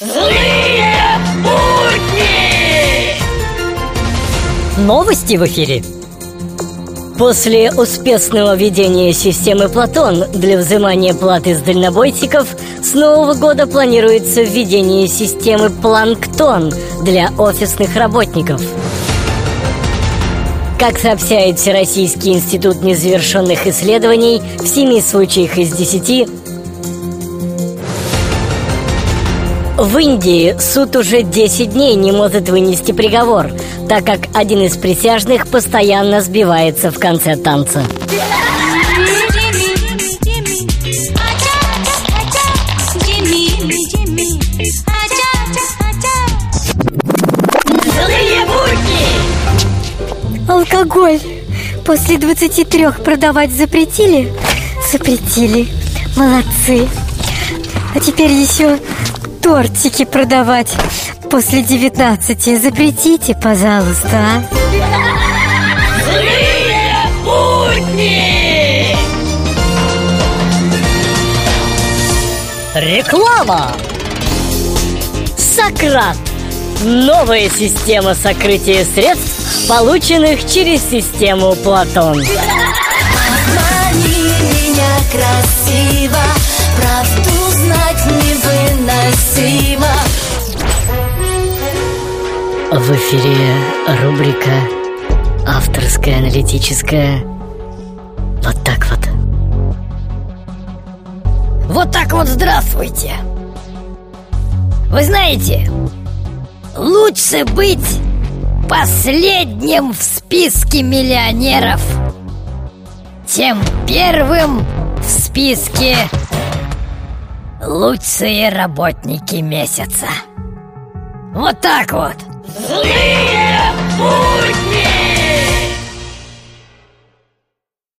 Злые будни! Новости в эфире. После успешного введения системы Платон для взимания платы с дальнобойщиков с нового года планируется введение системы Планктон для офисных работников. Как сообщает Всероссийский институт незавершенных исследований, в семи случаях из десяти В Индии суд уже 10 дней не может вынести приговор, так как один из присяжных постоянно сбивается в конце танца. Алкоголь после 23 продавать запретили? Запретили. Молодцы. А теперь еще тортики продавать после 19 запретите, пожалуйста, а? Злые будни! Реклама! Сократ! Новая система сокрытия средств, полученных через систему Платон. В эфире рубрика авторская аналитическая Вот так вот. Вот так вот здравствуйте! Вы знаете, лучше быть последним в списке миллионеров Чем первым в списке лучшие работники месяца. Вот так вот Злые путь!